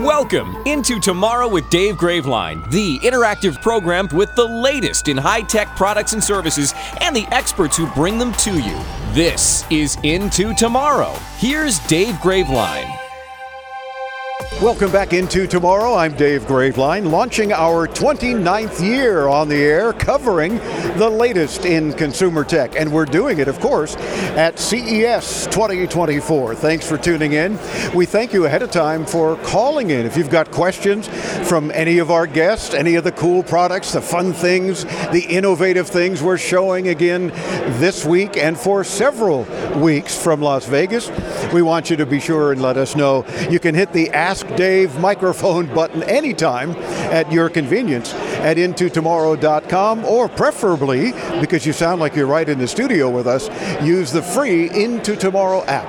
Welcome into Tomorrow with Dave Graveline, the interactive program with the latest in high tech products and services and the experts who bring them to you. This is Into Tomorrow. Here's Dave Graveline. Welcome back into tomorrow. I'm Dave Graveline, launching our 29th year on the air, covering the latest in consumer tech. And we're doing it, of course, at CES 2024. Thanks for tuning in. We thank you ahead of time for calling in. If you've got questions from any of our guests, any of the cool products, the fun things, the innovative things we're showing again this week and for several weeks from Las Vegas, we want you to be sure and let us know. You can hit the Ask Dave microphone button anytime at your convenience at intotomorrow.com or preferably, because you sound like you're right in the studio with us, use the free Into Tomorrow app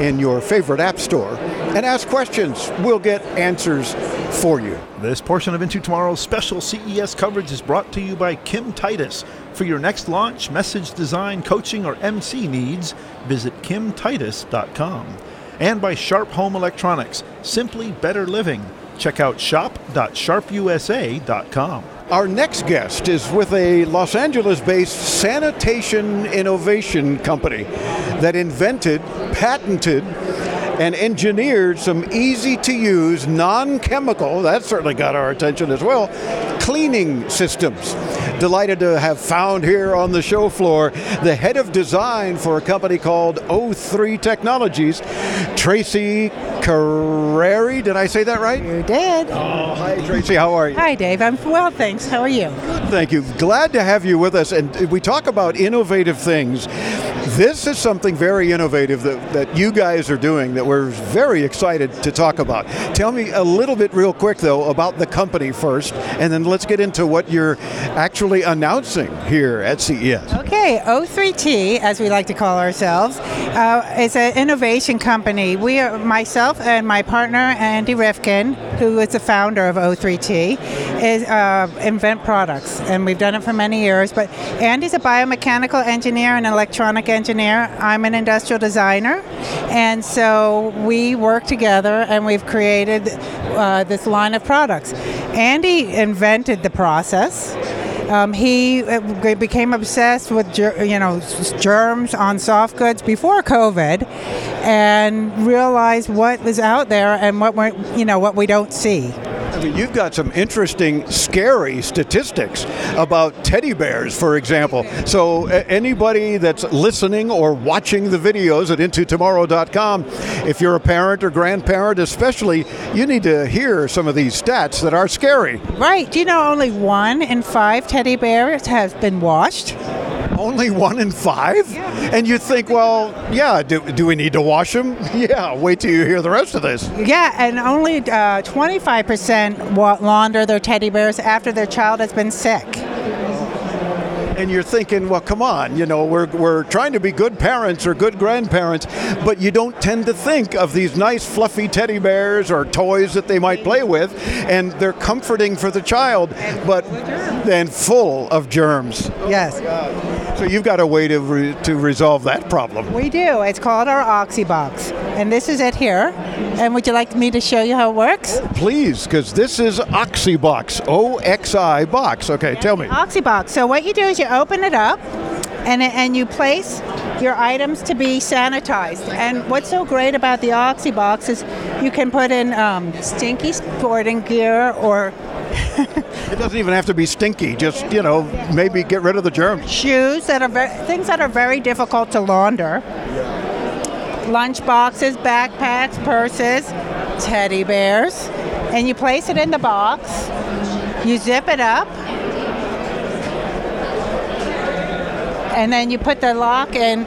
in your favorite app store and ask questions. We'll get answers for you. This portion of Into Tomorrow's special CES coverage is brought to you by Kim Titus. For your next launch, message design, coaching, or MC needs, visit kimtitus.com. And by Sharp Home Electronics, simply better living. Check out shop.sharpusa.com. Our next guest is with a Los Angeles based sanitation innovation company that invented, patented, and engineered some easy to use, non chemical, that certainly got our attention as well, cleaning systems. Delighted to have found here on the show floor the head of design for a company called O3 Technologies, Tracy Carreri. Did I say that right? You did. Oh, hi, Tracy. How are you? Hi, Dave. I'm well, thanks. How are you? Good, Thank you. Glad to have you with us. And we talk about innovative things. This is something very innovative that, that you guys are doing that we're very excited to talk about. Tell me a little bit, real quick, though, about the company first, and then let's get into what you're actually announcing here at CES. Okay, O3T, as we like to call ourselves, uh, is an innovation company. We are myself and my partner Andy Rifkin, who is the founder of O3T, is uh, invent products, and we've done it for many years. But Andy's a biomechanical engineer and electronic engineer. I'm an industrial designer, and so we work together, and we've created uh, this line of products. Andy invented the process. Um, he uh, became obsessed with you know germs on soft goods before COVID, and realized what was out there and what we you know what we don't see. I mean, you've got some interesting, scary statistics about teddy bears, for example. So, anybody that's listening or watching the videos at intotomorrow.com, if you're a parent or grandparent, especially, you need to hear some of these stats that are scary. Right? Do you know only one in five teddy bears has been washed? Only one in five? And you think, well, yeah, do, do we need to wash them? Yeah, wait till you hear the rest of this. Yeah, and only uh, 25% wa- launder their teddy bears after their child has been sick. And you're thinking, well, come on, you know, we're, we're trying to be good parents or good grandparents, but you don't tend to think of these nice fluffy teddy bears or toys that they might play with, and they're comforting for the child, but then full of germs. Yes. So you've got a way to, re- to resolve that problem. We do. It's called our OxyBox. And this is it here. And would you like me to show you how it works? Please, because this is OxyBox, O-X-I box. Okay, tell me. OxyBox. So what you do is you open it up and, and you place your items to be sanitized. And what's so great about the OxyBox is you can put in um, stinky sporting gear or It doesn't even have to be stinky. Just, you know, maybe get rid of the germs. shoes that are very, things that are very difficult to launder. Lunch boxes, backpacks, purses, teddy bears, and you place it in the box. You zip it up, and then you put the lock in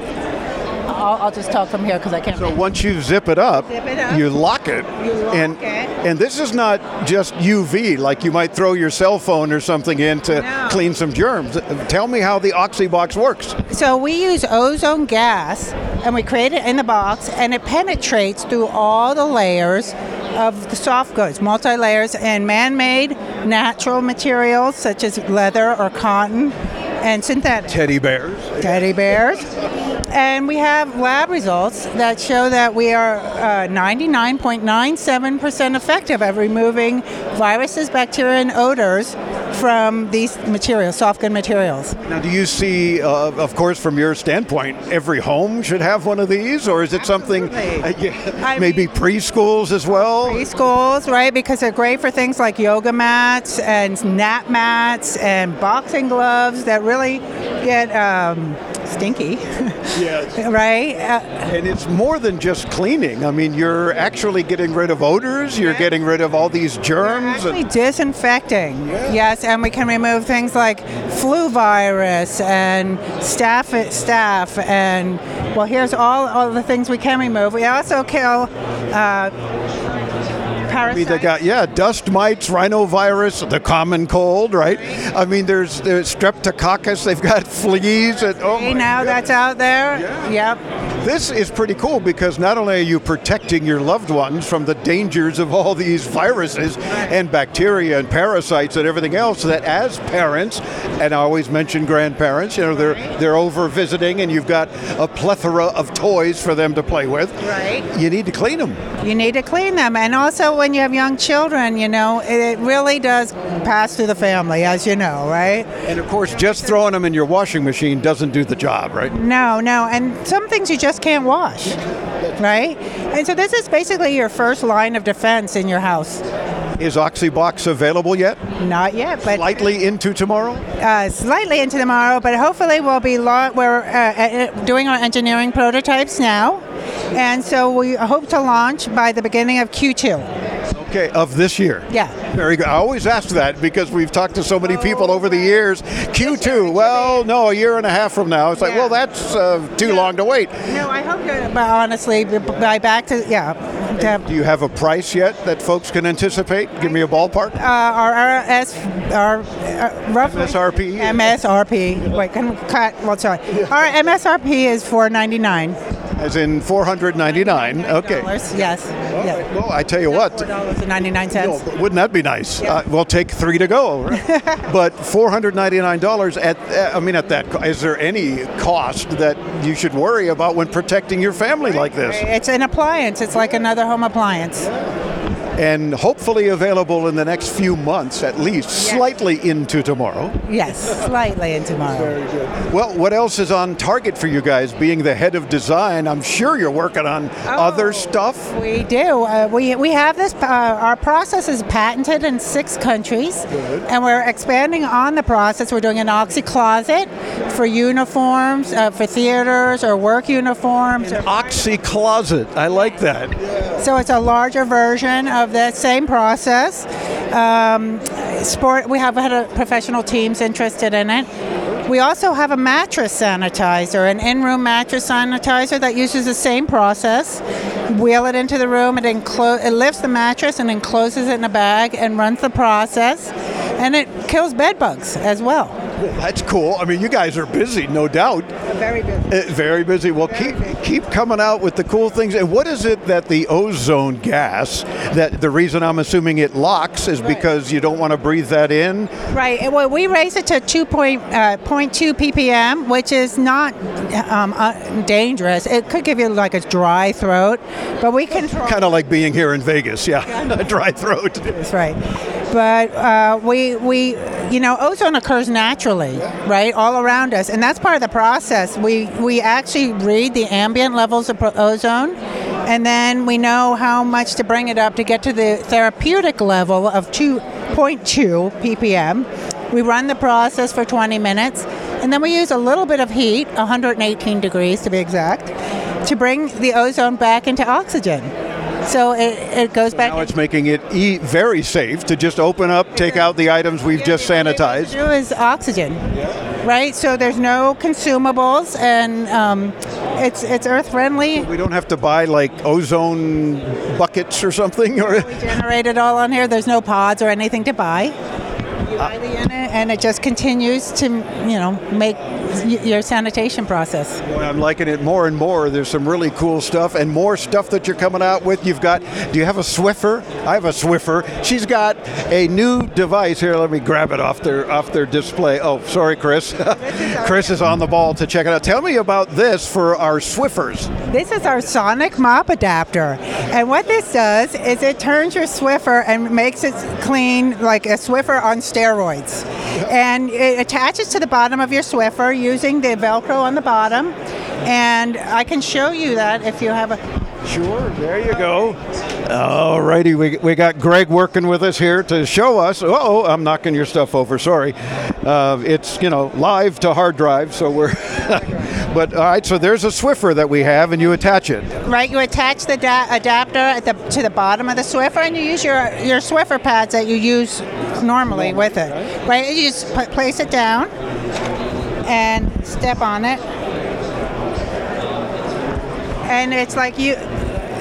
I'll, I'll just talk from here because I can't. So once you zip it up, Zip it up. you lock it. You lock and it. and this is not just UV like you might throw your cell phone or something in to No. clean some germs. Tell me how the OxyBox works. So we use ozone gas and we create it in the box and it penetrates through all the layers of the soft goods, multi layers and man made natural materials such as leather or cotton and synthetic Teddy bears. teddy bears. And we have lab results that show that we are uh, 99.97% effective at removing viruses, bacteria, and odors from these materials, soft good materials. Now, do you see, uh, of course, from your standpoint, every home should have one of these, or is it something uh, yeah, maybe mean- preschools as well? Preschools, right? Because they're great for things like yoga mats and nap mats and boxing gloves that really get um, stinky, Yes. right? Uh, And it's more than just cleaning. I mean, you're actually getting rid of odors. You're getting rid of all these germs. Actually disinfecting, yes, and we can remove things like flu virus and staph staph and well, here's all all the things we can remove. We also kill uh, I mean, parasites. they got yeah, dust mites, rhinovirus, the common cold, right? I mean, there's there's streptococcus. They've got fleas. And, oh now that's out there. Yep. This is pretty cool because not only are you protecting your loved ones from the dangers of all these viruses and bacteria and parasites and everything else, that as parents, and I always mention grandparents, you know, they're they're over visiting and you've got a plethora of toys for them to play with. Right. You need to clean them. You need to clean them. And also, when you have young children, you know, it really does pass through the family, as you know, right? And of course, just throwing them in your washing machine doesn't do the job, right? No, no. And some things you just can't wash, right? And so, this is basically your first line of defense in your house. Is OxyBox available yet? Not yet, but Lightly into tomorrow? uh, slightly into tomorrow. But hopefully, we'll be we're uh, uh, doing our engineering prototypes now, and so we hope to launch by the beginning of Q2. Okay, of this year. Yeah. Very good. I always ask that because we've talked to so many people over the years. Q2, well, no, a year and a half from now. It's like, Yeah. well, that's uh, too long to wait. No, I hope to, but honestly, by back to yeah, Do you have a price yet that folks can anticipate? Give me a ballpark. uh, our RS, our uh, roughly MSRP? MSRP. Wait, can we cut? Well, sorry. Our MSRP is four ninety nine. As in 499. Okay. Yes. Yes. Well, I tell you what. $4.99. No, wouldn't that be nice? Uh, we'll take three to go. right? but four hundred ninety-nine dollars at. uh, I mean, at that, is there any cost that you should worry about when protecting your family like this? It's an appliance. It's like another home appliance. And hopefully available in the next few months, at least, slightly into tomorrow. Yes, slightly into tomorrow. Very good. Well, what else is on target for you guys? Being the head of design, I'm sure you're working on other stuff. We do. Uh, we, we have this, uh, our process is patented in six countries, and we're expanding on the process. We're doing an Oxy closet for uniforms, uh, for theaters or work uniforms. or- Oxy Closet, I like that. So it's a larger version of that same process. Um, sport, we have had a professional teams interested in it. We also have a mattress sanitizer, an in-room mattress sanitizer that uses the same process. Wheel it into the room, it, enclo- it lifts the mattress and encloses it in a bag and runs the process, and it kills bed bugs as well. That's cool. I mean, you guys are busy, no doubt. Very good. Uh, very busy. Well, keep keep coming out with the cool things. And what is it that the ozone gas? That the reason I'm assuming it locks is because you don't want to breathe that in. Right. and Well, we raise it to 2.2 uh, 0.2 ppm, which is not um, uh, dangerous. It could give you like a dry throat, but we control. Kind of like being here in Vegas. Yeah, a dry throat. That's right. But uh, we we you know ozone occurs naturally, right, all around us, and that's part of the process. We we actually read the ambient levels of ozone, and then we know how much to bring it up to get to the therapeutic level of 2.2 ppm. We run the process for 20 minutes, and then we use a little bit of heat, 118 degrees to be exact, to bring the ozone back into oxygen. So it, it goes back. Now it's making it e- very safe to just open up, take out the items we've just sanitized. do is oxygen, right? So there's no consumables, and um, It's it's earth friendly. We don't have to buy like ozone buckets or something, or We generate it all on here. There's no pods or anything to buy. You buy the unit, and it just continues to, you know, make your sanitation process. Boy, I'm liking it more and more. There's some really cool stuff and more stuff that you're coming out with. You've got, do you have a Swiffer? I have a Swiffer. She's got a new device here. Let me grab it off their off their display. Oh, sorry, Chris. Chris is on the ball to check it out. Tell me about this for our Swiffers. This is our sonic mop adapter. And what this does is it turns your Swiffer and makes it clean like a Swiffer on steroids. And it attaches to the bottom of your Swiffer using the Velcro on the bottom. And I can show you that if you have a. Sure, there you go. All righty, we, we got Greg working with us here to show us. Oh, I'm knocking your stuff over. Sorry, uh, it's you know live to hard drive, so we're. but all right, so there's a Swiffer that we have, and you attach it. Right, you attach the da- adapter the, to the bottom of the Swiffer, and you use your your Swiffer pads that you use normally with it. Right, you just put, place it down and step on it, and it's like you.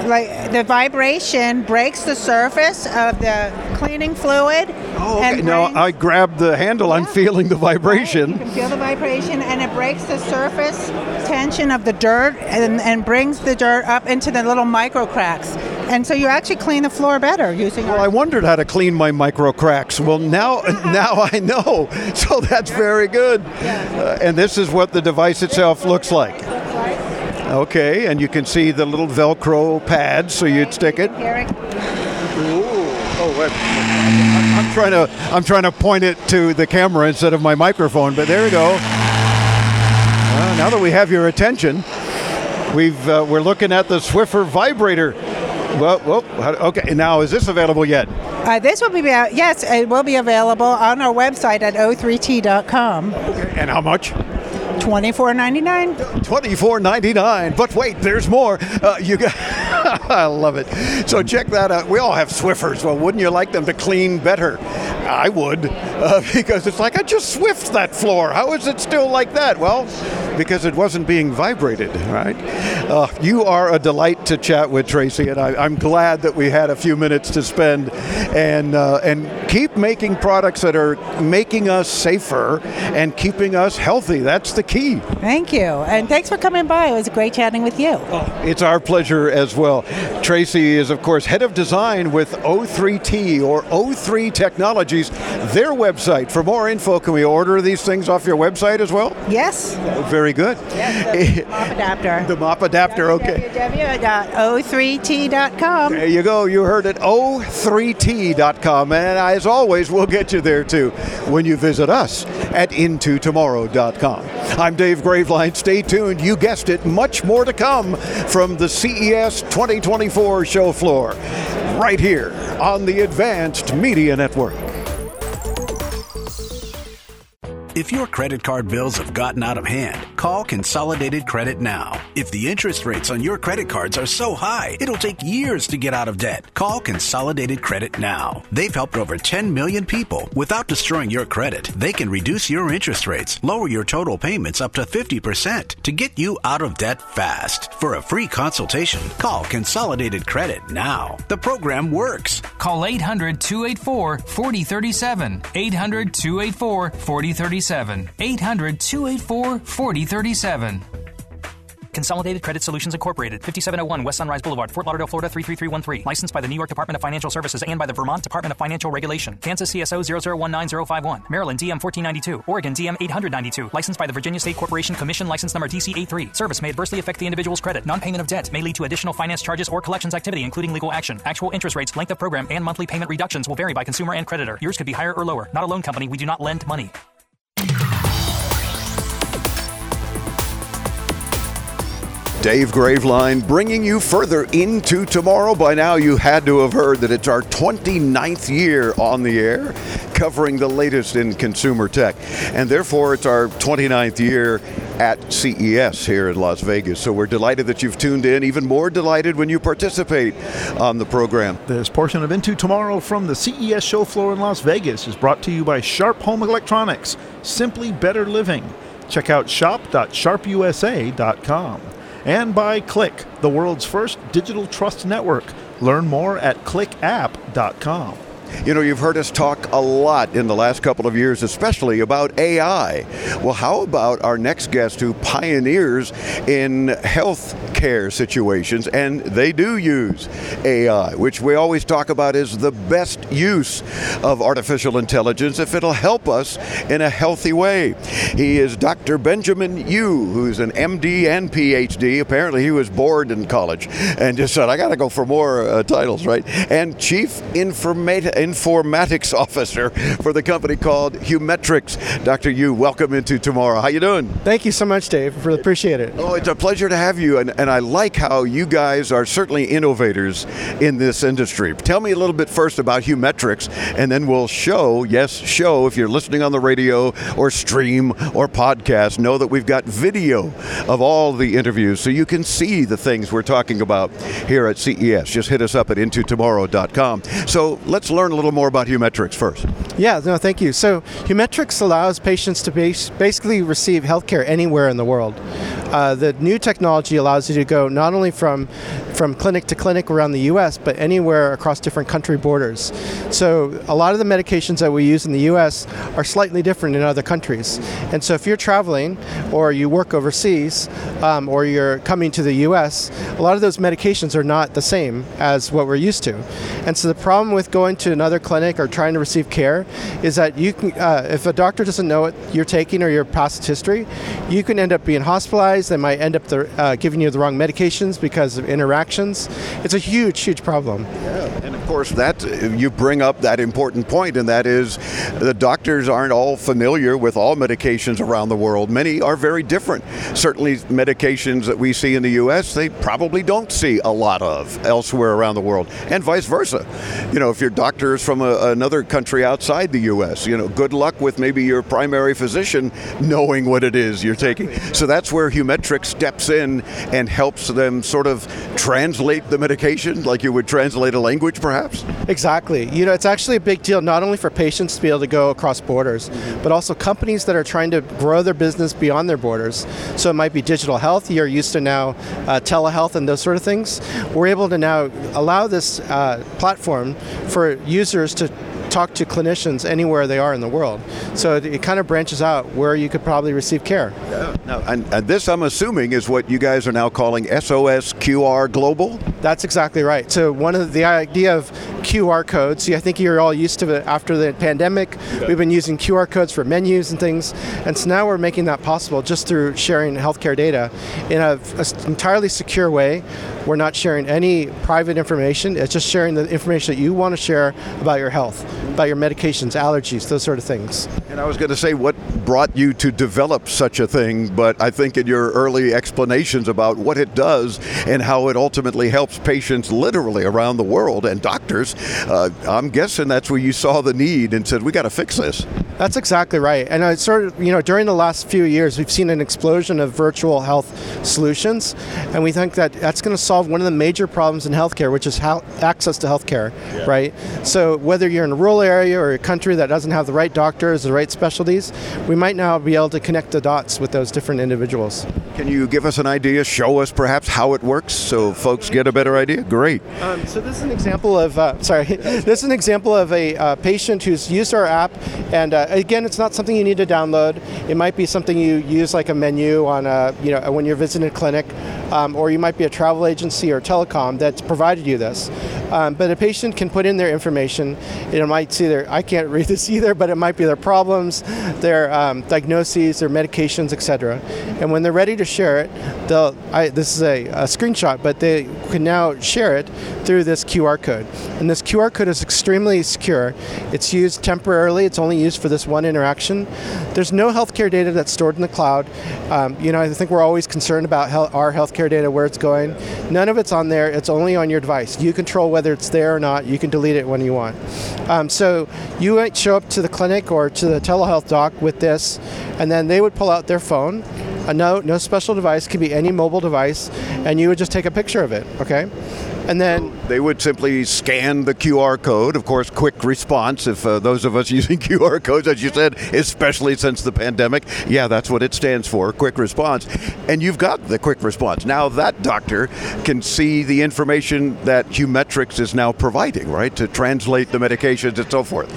Like the vibration breaks the surface of the cleaning fluid. Oh, okay. Now I grab the handle. I'm feeling the Right, You can feel the vibration, and it breaks the surface tension of the dirt and, and brings the dirt up into the little micro cracks. And so you actually clean the floor better using Well, I wondered how to clean my micro cracks. Well, now now I know. So that's very good. Uh, and this is what the device itself looks like. Okay, and you can see the little Velcro pads, so you'd stick it. Oh, wait. I'm trying to I'm trying to point it to the camera instead of my microphone, but there we go. Now that we have your attention, we've uh, we're looking at the Swiffer vibrator. Well, well, okay. Now, is this available yet? Uh, this will be yes, it will be available on our website at o3t.com. And how much? Twenty-four ninety-nine. Twenty-four ninety-nine. But wait, there's more. Uh, you got. I love it. So check that out. We all have Swiffers. Well, wouldn't you like them to clean better? I would, uh, because it's like I just swift that floor. How is it still like that? Well, because it wasn't being vibrated. Right. Uh, you are a delight to chat with, Tracy, and I, I'm glad that we had a few minutes to spend, and uh, and keep making products that are making us safer and keeping us healthy. That's the key. Thank you. And thanks for coming by. It was great chatting with you. It's our pleasure as well. Tracy is, of course, head of design with O3T or O3 Technologies, their website. For more info, can we order these things off your website as well? Yes? Very good. Yes, the mop adapter. The mop adapter, okay. www.o3t.com. There you go. You heard it. O3T.com. And as always, we'll get you there too when you visit us at IntoTomorrow.com. I'm Dave Graveline. Stay tuned. You guessed it. Much more to come from the CES 2024 show floor right here on the Advanced Media Network. If your credit card bills have gotten out of hand, call Consolidated Credit now. If the interest rates on your credit cards are so high, it'll take years to get out of debt. Call Consolidated Credit now. They've helped over 10 million people without destroying your credit. They can reduce your interest rates, lower your total payments up to 50% to get you out of debt fast. For a free consultation, call Consolidated Credit now. The program works. Call 800 284 4037. 800 284 4037. 800 284 4037. Consolidated Credit Solutions Incorporated, 5701 West Sunrise Boulevard, Fort Lauderdale, Florida 33313. Licensed by the New York Department of Financial Services and by the Vermont Department of Financial Regulation. Kansas CSO 0019051. Maryland DM 1492. Oregon DM 892. Licensed by the Virginia State Corporation Commission license number DC83. Service may adversely affect the individual's credit. Non-payment of debt may lead to additional finance charges or collections activity, including legal action. Actual interest rates, length of program, and monthly payment reductions will vary by consumer and creditor. Yours could be higher or lower. Not a loan company. We do not lend money. Psycho. Dave Graveline bringing you further into tomorrow. By now, you had to have heard that it's our 29th year on the air, covering the latest in consumer tech. And therefore, it's our 29th year at CES here in Las Vegas. So we're delighted that you've tuned in, even more delighted when you participate on the program. This portion of Into Tomorrow from the CES show floor in Las Vegas is brought to you by Sharp Home Electronics, simply better living. Check out shop.sharpusa.com. and by Click, the world's first digital trust network. Learn more at clickapp.com. You know, you've heard us talk a lot in the last couple of years, especially about AI. Well, how about our next guest who pioneers in health care situations, and they do use AI, which we always talk about is the best use of artificial intelligence if it'll help us in a healthy way. He is Dr. Benjamin Yu, who's an MD and PhD. Apparently, he was bored in college and just said, I got to go for more uh, titles, right? And Chief Informata- Informatics Officer for the company called Humetrix. Dr. Yu, welcome into tomorrow. How you doing? Thank you so much, Dave. Really appreciate it. Oh, it's a pleasure to have you, and, and I like how you guys are certainly innovators in this industry. Tell me a little bit first about Humetrix, and then we'll show, yes, show, if you're listening on the radio or stream or podcast, know that we've got video of all the interviews so you can see the things we're talking about here at CES. Just hit us up at intotomorrow.com. So let's learn a little more about Humetrix first. Yeah, no, thank you. So, Humetrix allows patients to base, basically receive healthcare anywhere in the world. Uh, the new technology allows you to go not only from from clinic to clinic around the U.S., but anywhere across different country borders. So, a lot of the medications that we use in the U.S. are slightly different in other countries. And so, if you're traveling or you work overseas um, or you're coming to the U.S., a lot of those medications are not the same as what we're used to. And so, the problem with going to another clinic or trying to receive care is that you can, uh, if a doctor doesn't know what you're taking or your past history, you can end up being hospitalized. They might end up the, uh, giving you the wrong medications because of interactions. It's a huge, huge problem. Yeah. And of course, that you bring up that important point, and that is the doctors aren't all familiar with all medications around the world. Many are very different. Certainly, medications that we see in the U.S., they probably don't see a lot of elsewhere around the world, and vice versa. You know, if your doctor from a, another country outside the U.S., you know, good luck with maybe your primary physician knowing what it is you're taking. So that's where Humetrix steps in and helps them sort of translate the medication like you would translate a language, perhaps? Exactly. You know, it's actually a big deal not only for patients to be able to go across borders, but also companies that are trying to grow their business beyond their borders. So it might be digital health. You're used to now uh, telehealth and those sort of things. We're able to now allow this uh, platform for users to talk to clinicians anywhere they are in the world. So it, it kind of branches out where you could probably receive care. Now, and, and this, I'm assuming, is what you guys are now calling SOS QR Global? That's exactly right. So one of the idea of QR codes, I think you're all used to it after the pandemic. We've been using QR codes for menus and things, and so now we're making that possible just through sharing healthcare data in an entirely secure way. We're not sharing any private information. It's just sharing the information that you want to share about your health, about your medications, allergies, those sort of things. And I was going to say, what brought you to develop such a thing? But I think in your early explanations about what it does and how it ultimately helps patients literally around the world and doctors, uh, I'm guessing that's where you saw the need and said, we got to fix this. That's exactly right. And I sort of, you know, during the last few years, we've seen an explosion of virtual health solutions, and we think that that's going to solve one of the major problems in healthcare, which is how access to healthcare, yeah. right? So whether you're in a rural area or a country that doesn't have the right doctors, the right specialties, we might now be able to connect the dots with those different individuals. Can you give us an idea, show us perhaps how it works so folks get a better idea? Great. Um, so this is an example of, uh, sorry, this is an example of a uh, patient who's used our app, and uh, again, it's not something you need to download. It might be something you use like a menu on a, you know, when you're visiting a clinic, um, or you might be a travel agency or telecom that's provided you this. Um, but a patient can put in their information. It might see their, I can't read this either, but it might be their problems, their um, diagnoses, their medications, etc. And when they're ready to share it, they'll, I, this is a, a screenshot, but they can now share it through this QR code. And this QR code is extremely secure. It's used temporarily. It's only used for this one interaction. There's no healthcare data that's stored in the cloud. Um, you know, I think we're always concerned about our healthcare data, where it's going. None of it's on there. It's only on your device. You control whether it's there or not. You can delete it when you want. Um, so you might show up to the clinic or to the telehealth doc with this, and then they would pull out their phone. A no, no special device, could be any mobile device, and you would just take a picture of it, okay? And then they would simply scan the QR code. Of course, quick response. If uh, those of us using QR codes, as you said, especially since the pandemic, yeah, that's what it stands for, quick response. And you've got the quick response. Now that doctor can see the information that Humetrix is now providing, right, to translate the medications and so forth.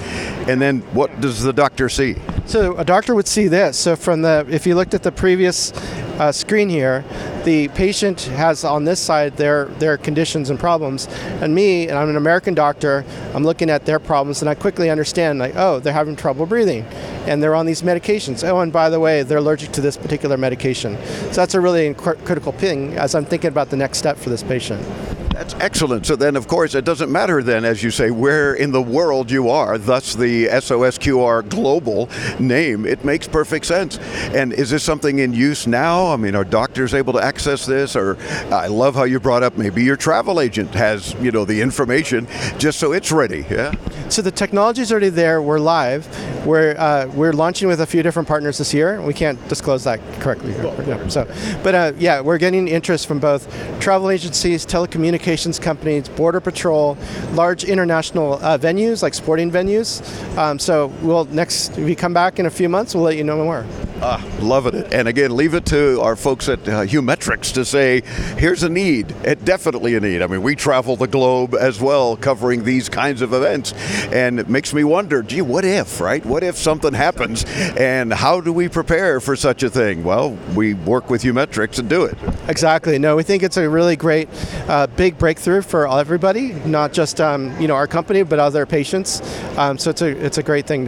And then what does the doctor see? So a doctor would see this. So from the, if you looked at the previous uh, screen here, the patient has on this side their their conditions and problems, and me, and I'm an American doctor, I'm looking at their problems, and I quickly understand like, oh, they're having trouble breathing, and they're on these medications. Oh, and by the way, they're allergic to this particular medication. So that's a really critical thing as I'm thinking about the next step for this patient. That's excellent. So then, of course, it doesn't matter then, as you say, where in the world you are, thus the SOSQR global name. It makes perfect sense. And is this something in use now? I mean, are doctors able to access this? Or I love how you brought up maybe your travel agent has, you know, the information just so it's ready. Yeah. So the technology is already there. We're live. We're uh, we're launching with a few different partners this year. We can't disclose that correctly. Here, so, but uh, yeah, we're getting interest from both travel agencies, telecommunications telecommunications companies, Border Patrol, large international uh, venues like sporting venues. Um, so we'll next, if you come back in a few months, we'll let you know more. Ah, loving it. And again, leave it to our folks at uh, Humetrix to say, here's a need. It definitely a need. I mean, we travel the globe as well, covering these kinds of events, and it makes me wonder, gee, what if, right? What if something happens, and how do we prepare for such a thing? Well, we work with Humetrix and do it. Exactly. No, we think it's a really great, uh, big breakthrough for everybody, not just um, you know our company, but other patients. Um, so it's a it's a great thing.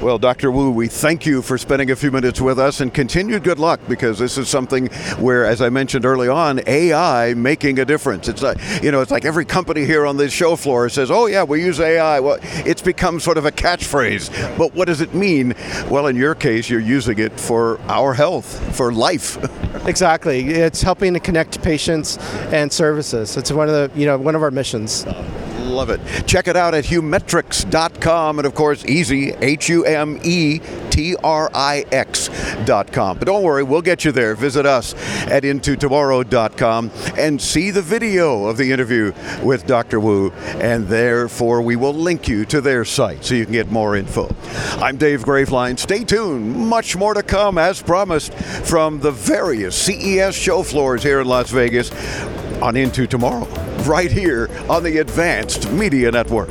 Well, Dr. Wu, we thank you for spending a few minutes with us and continued good luck because this is something where, as I mentioned early on, AI making a difference. It's like, you know, it's like every company here on this show floor says, oh, yeah, we use AI. Well, it's become sort of a catchphrase. But what does it mean? Well, in your case, you're using it for our health, for life. exactly. It's helping to connect patients and services. It's one of the, you know, one of our missions. Love it. Check it out at humetrix.com and, of course, easy, H U M E T R I X.com. But don't worry, we'll get you there. Visit us at intotomorrow.com and see the video of the interview with Dr. Wu, and therefore we will link you to their site so you can get more info. I'm Dave Graveline. Stay tuned. Much more to come, as promised, from the various CES show floors here in Las Vegas on Into Tomorrow right here on the Advanced Media Network.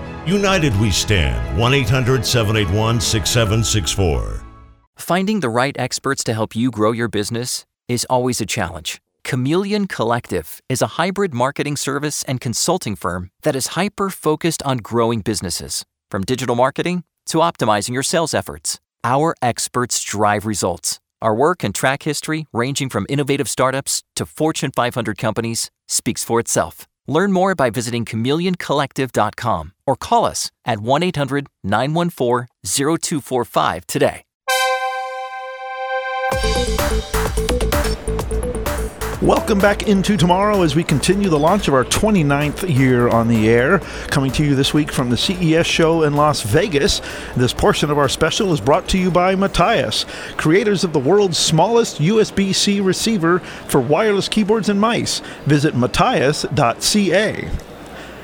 United we stand. 1 800 781 6764. Finding the right experts to help you grow your business is always a challenge. Chameleon Collective is a hybrid marketing service and consulting firm that is hyper focused on growing businesses, from digital marketing to optimizing your sales efforts. Our experts drive results. Our work and track history, ranging from innovative startups to Fortune 500 companies, speaks for itself. Learn more by visiting chameleoncollective.com or call us at 1 800 914 0245 today. Welcome back into tomorrow as we continue the launch of our 29th year on the air. Coming to you this week from the CES show in Las Vegas. This portion of our special is brought to you by Matias, creators of the world's smallest USB C receiver for wireless keyboards and mice. Visit matias.ca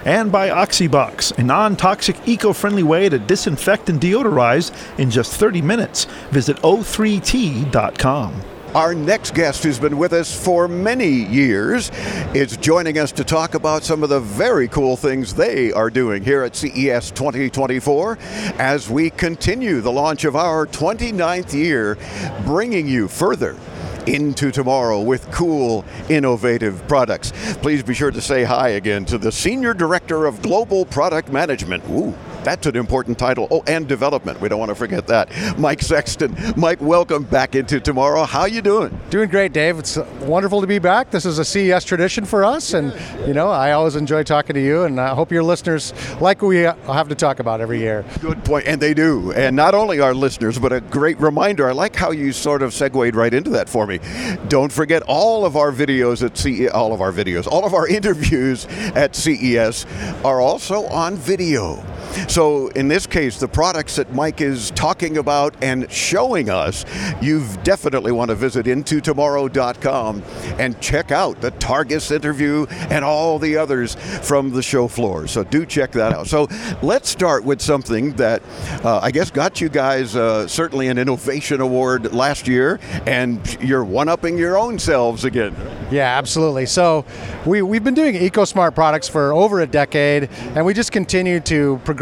and by Oxybox, a non toxic, eco friendly way to disinfect and deodorize in just 30 minutes. Visit o3t.com. Our next guest, who's been with us for many years, is joining us to talk about some of the very cool things they are doing here at CES 2024 as we continue the launch of our 29th year, bringing you further into tomorrow with cool, innovative products. Please be sure to say hi again to the Senior Director of Global Product Management. Ooh. That's an important title. Oh, and development. We don't want to forget that. Mike Sexton. Mike, welcome back into tomorrow. How you doing? Doing great, Dave. It's uh, wonderful to be back. This is a CES tradition for us, and you know I always enjoy talking to you, and I hope your listeners like what we uh, have to talk about every year. Good point, and they do. And not only our listeners, but a great reminder. I like how you sort of segued right into that for me. Don't forget all of our videos at CES, all of our videos, all of our interviews at CES are also on video. So, in this case, the products that Mike is talking about and showing us, you definitely want to visit intotomorrow.com and check out the Targus interview and all the others from the show floor. So, do check that out. So, let's start with something that uh, I guess got you guys uh, certainly an innovation award last year, and you're one upping your own selves again. Yeah, absolutely. So, we, we've been doing EcoSmart products for over a decade, and we just continue to progress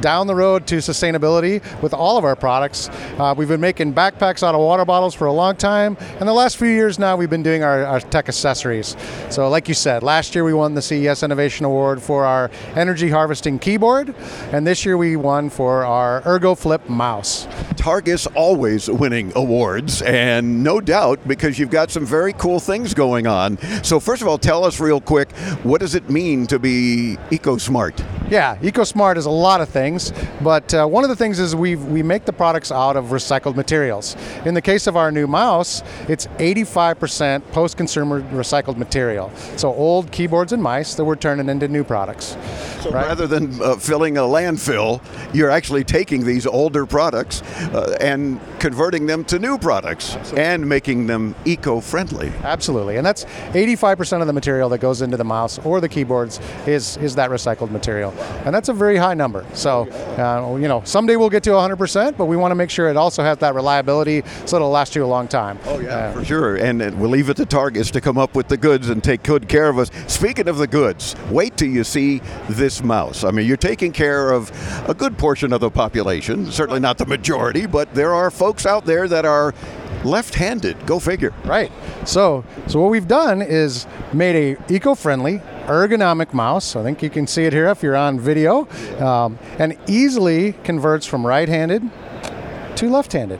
down the road to sustainability with all of our products. Uh, we've been making backpacks out of water bottles for a long time, and the last few years now we've been doing our, our tech accessories. So, like you said, last year we won the CES Innovation Award for our energy harvesting keyboard, and this year we won for our Ergo Flip mouse. Targus always winning awards, and no doubt because you've got some very cool things going on. So, first of all, tell us real quick what does it mean to be EcoSmart? Yeah, EcoSmart is a lot of things, but uh, one of the things is we we make the products out of recycled materials. In the case of our new mouse, it's 85% post-consumer recycled material. So old keyboards and mice that we're turning into new products. So right? rather than uh, filling a landfill, you're actually taking these older products Uh, and converting them to new products Absolutely. and making them eco-friendly. Absolutely, and that's 85% of the material that goes into the mouse or the keyboards is is that recycled material, and that's a very high number. So, uh, you know, someday we'll get to 100%, but we want to make sure it also has that reliability so it'll last you a long time. Oh yeah, uh, for sure. And, and we'll leave it to Targus to come up with the goods and take good care of us. Speaking of the goods, wait till you see this mouse. I mean, you're taking care of a good portion of the population. Certainly not the majority, but there are folks out there that are left-handed. Go figure. Right. So, so what we've done is made a eco-friendly ergonomic mouse. I think you can see it here if you're on video, um, and easily converts from right-handed to left-handed.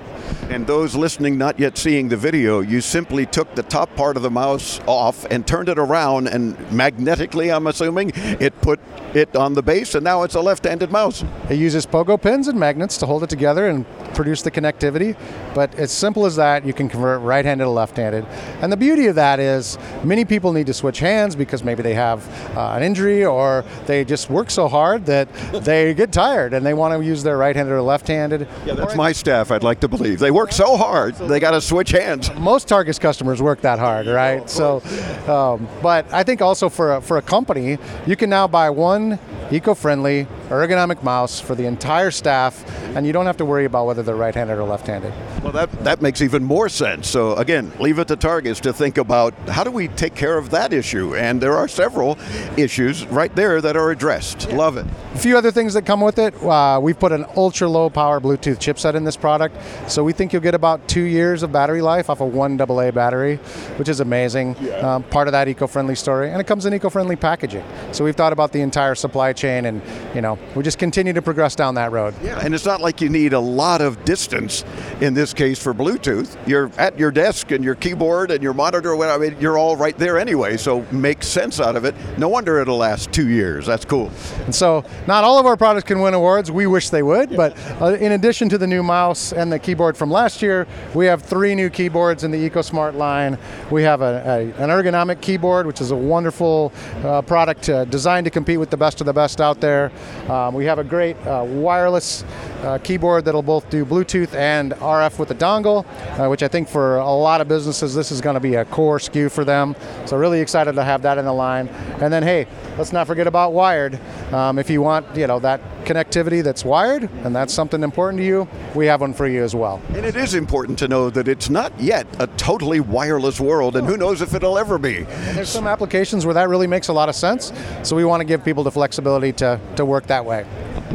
And those listening not yet seeing the video, you simply took the top part of the mouse off and turned it around, and magnetically, I'm assuming, it put it on the base, and now it's a left handed mouse. It uses pogo pins and magnets to hold it together and produce the connectivity. But as simple as that, you can convert right handed to left handed. And the beauty of that is many people need to switch hands because maybe they have uh, an injury or they just work so hard that they get tired and they want to use their right handed or left handed. Yeah, that's my staff, I'd like to believe. They work so hard, they got to switch hands. Most Targus customers work that hard, right? So, um, but I think also for a, for a company, you can now buy one eco-friendly ergonomic mouse for the entire staff, and you don't have to worry about whether they're right-handed or left-handed. Well, that that makes even more sense. So again, leave it to Targus to think about how do we take care of that issue, and there are several issues right there that are addressed. Yeah. Love it. A few other things that come with it. Uh, we've put an ultra-low power Bluetooth chipset in this product, so we think you'll get about two years of battery life off of one AA battery, which is amazing. Yeah. Um, part of that eco-friendly story, and it comes in eco-friendly packaging. So we've thought about the entire supply chain, and you know we just continue to progress down that road. Yeah, and it's not like you need a lot of distance in this case for Bluetooth. You're at your desk and your keyboard and your monitor. I mean, you're all right there anyway, so make sense out of it. No wonder it'll last two years. That's cool. And so, not all of our products can win awards. We wish they would, but uh, in addition to the new mouse and the keyboard from last year, we have three new keyboards in the EcoSmart line. We have a, a, an ergonomic keyboard, which is a wonderful uh, product uh, designed to compete with the best of the best out there. Um, we have a great uh, wireless uh, keyboard that'll both do Bluetooth and RF with the dongle, uh, which I think for a lot of businesses this is going to be a core SKU for them. So really excited to have that in the line. And then hey, let's not forget about wired. Um, if you want, you know, that connectivity that's wired, and that's something important to you, we have one for you as well. And it is important to know that it's not yet a totally wireless world, and who knows if it'll ever be. And there's some applications where that really makes a lot of sense, so we want to give people the flexibility to, to work that way.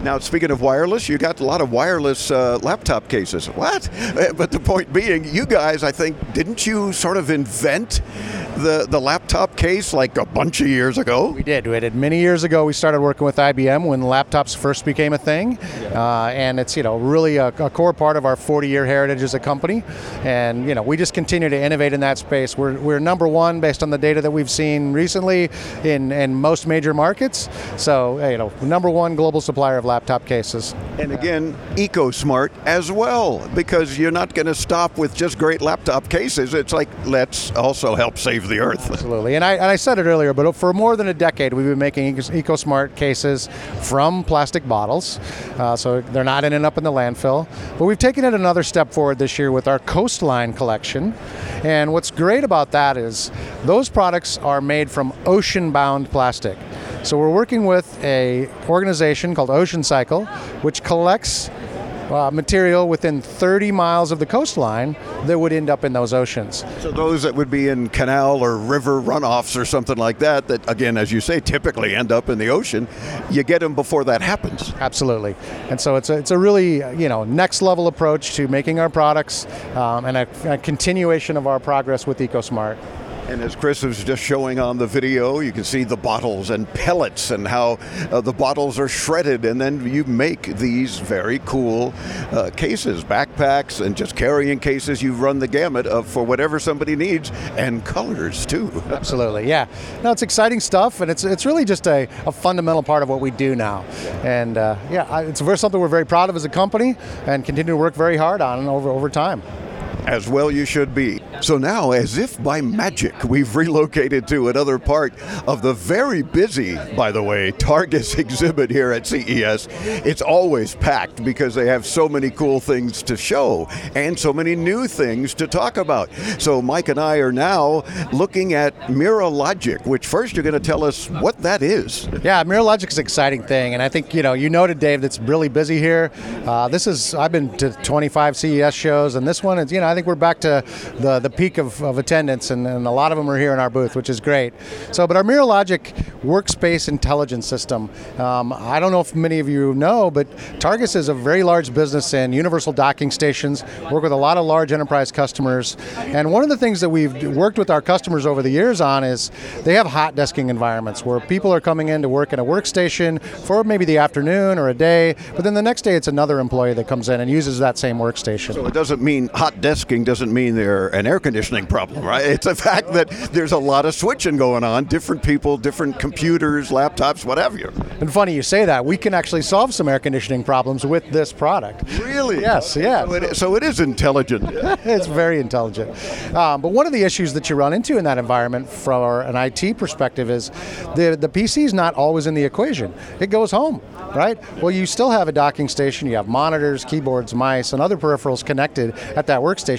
Now, speaking of wireless, you got a lot of wireless uh, laptop cases. What? But the point being, you guys, I think, didn't you sort of invent the, the laptop case like a bunch of years ago? We did. We did. Many years ago, we started working with IBM when laptops first became a thing. Uh, and it's, you know, really a, a core part of our 40 year heritage as a company. And, you know, we just continue to innovate in that space. We're, we're number one based on the data that we've seen recently in, in most major markets. So, you know, number one global supplier of laptop cases. And again, EcoSmart as well, because you're not going to stop with just great laptop cases. It's like, let's also help save the earth. Absolutely. And I, and I said it earlier, but for more than a decade, we've been making EcoSmart cases from plastic bottles. Uh, so they're not ending up in the landfill. But we've taken it another step forward this year with our Coastline collection. And what's great about that is those products are made from ocean bound plastic. So we're working with a organization called Ocean Cycle, which collects uh, material within 30 miles of the coastline that would end up in those oceans. So those that would be in canal or river runoffs or something like that, that again, as you say, typically end up in the ocean, you get them before that happens. Absolutely. And so it's a, it's a really, you know, next level approach to making our products um, and a, a continuation of our progress with EcoSmart. And as Chris was just showing on the video, you can see the bottles and pellets and how uh, the bottles are shredded, and then you make these very cool uh, cases, backpacks, and just carrying cases. You run the gamut of for whatever somebody needs, and colors too. Absolutely, yeah. No, it's exciting stuff, and it's it's really just a, a fundamental part of what we do now. And uh, yeah, it's something we're very proud of as a company, and continue to work very hard on over over time. As well, you should be. So now, as if by magic, we've relocated to another part of the very busy, by the way, Targus exhibit here at CES. It's always packed because they have so many cool things to show and so many new things to talk about. So Mike and I are now looking at Miralogic, which first you're going to tell us what that is. Yeah, Miralogic is an exciting thing, and I think you know you noted Dave that's really busy here. Uh, this is I've been to 25 CES shows, and this one is you know I think we're back to the the peak of, of attendance, and, and, a lot of them are here in our booth, which is great. So, but our Miralogic workspace intelligence system, um, I don't know if many of you know, but Targus is a very large business in universal docking stations, work with a lot of large enterprise customers. And one of the things that we've worked with our customers over the years on is they have hot desking environments where people are coming in to work in a workstation for maybe the afternoon or a day, but then the next day it's another employee that comes in and uses that same workstation. So it doesn't mean hot doesn't mean they're an air conditioning problem, right? It's a fact that there's a lot of switching going on, different people, different computers, laptops, whatever. And funny you say that. We can actually solve some air conditioning problems with this product. Really? Yes, yes. So it, so it is intelligent. it's very intelligent. Um, but one of the issues that you run into in that environment from an IT perspective is the, the PC is not always in the equation. It goes home, right? Well, you still have a docking station, you have monitors, keyboards, mice, and other peripherals connected at that workstation,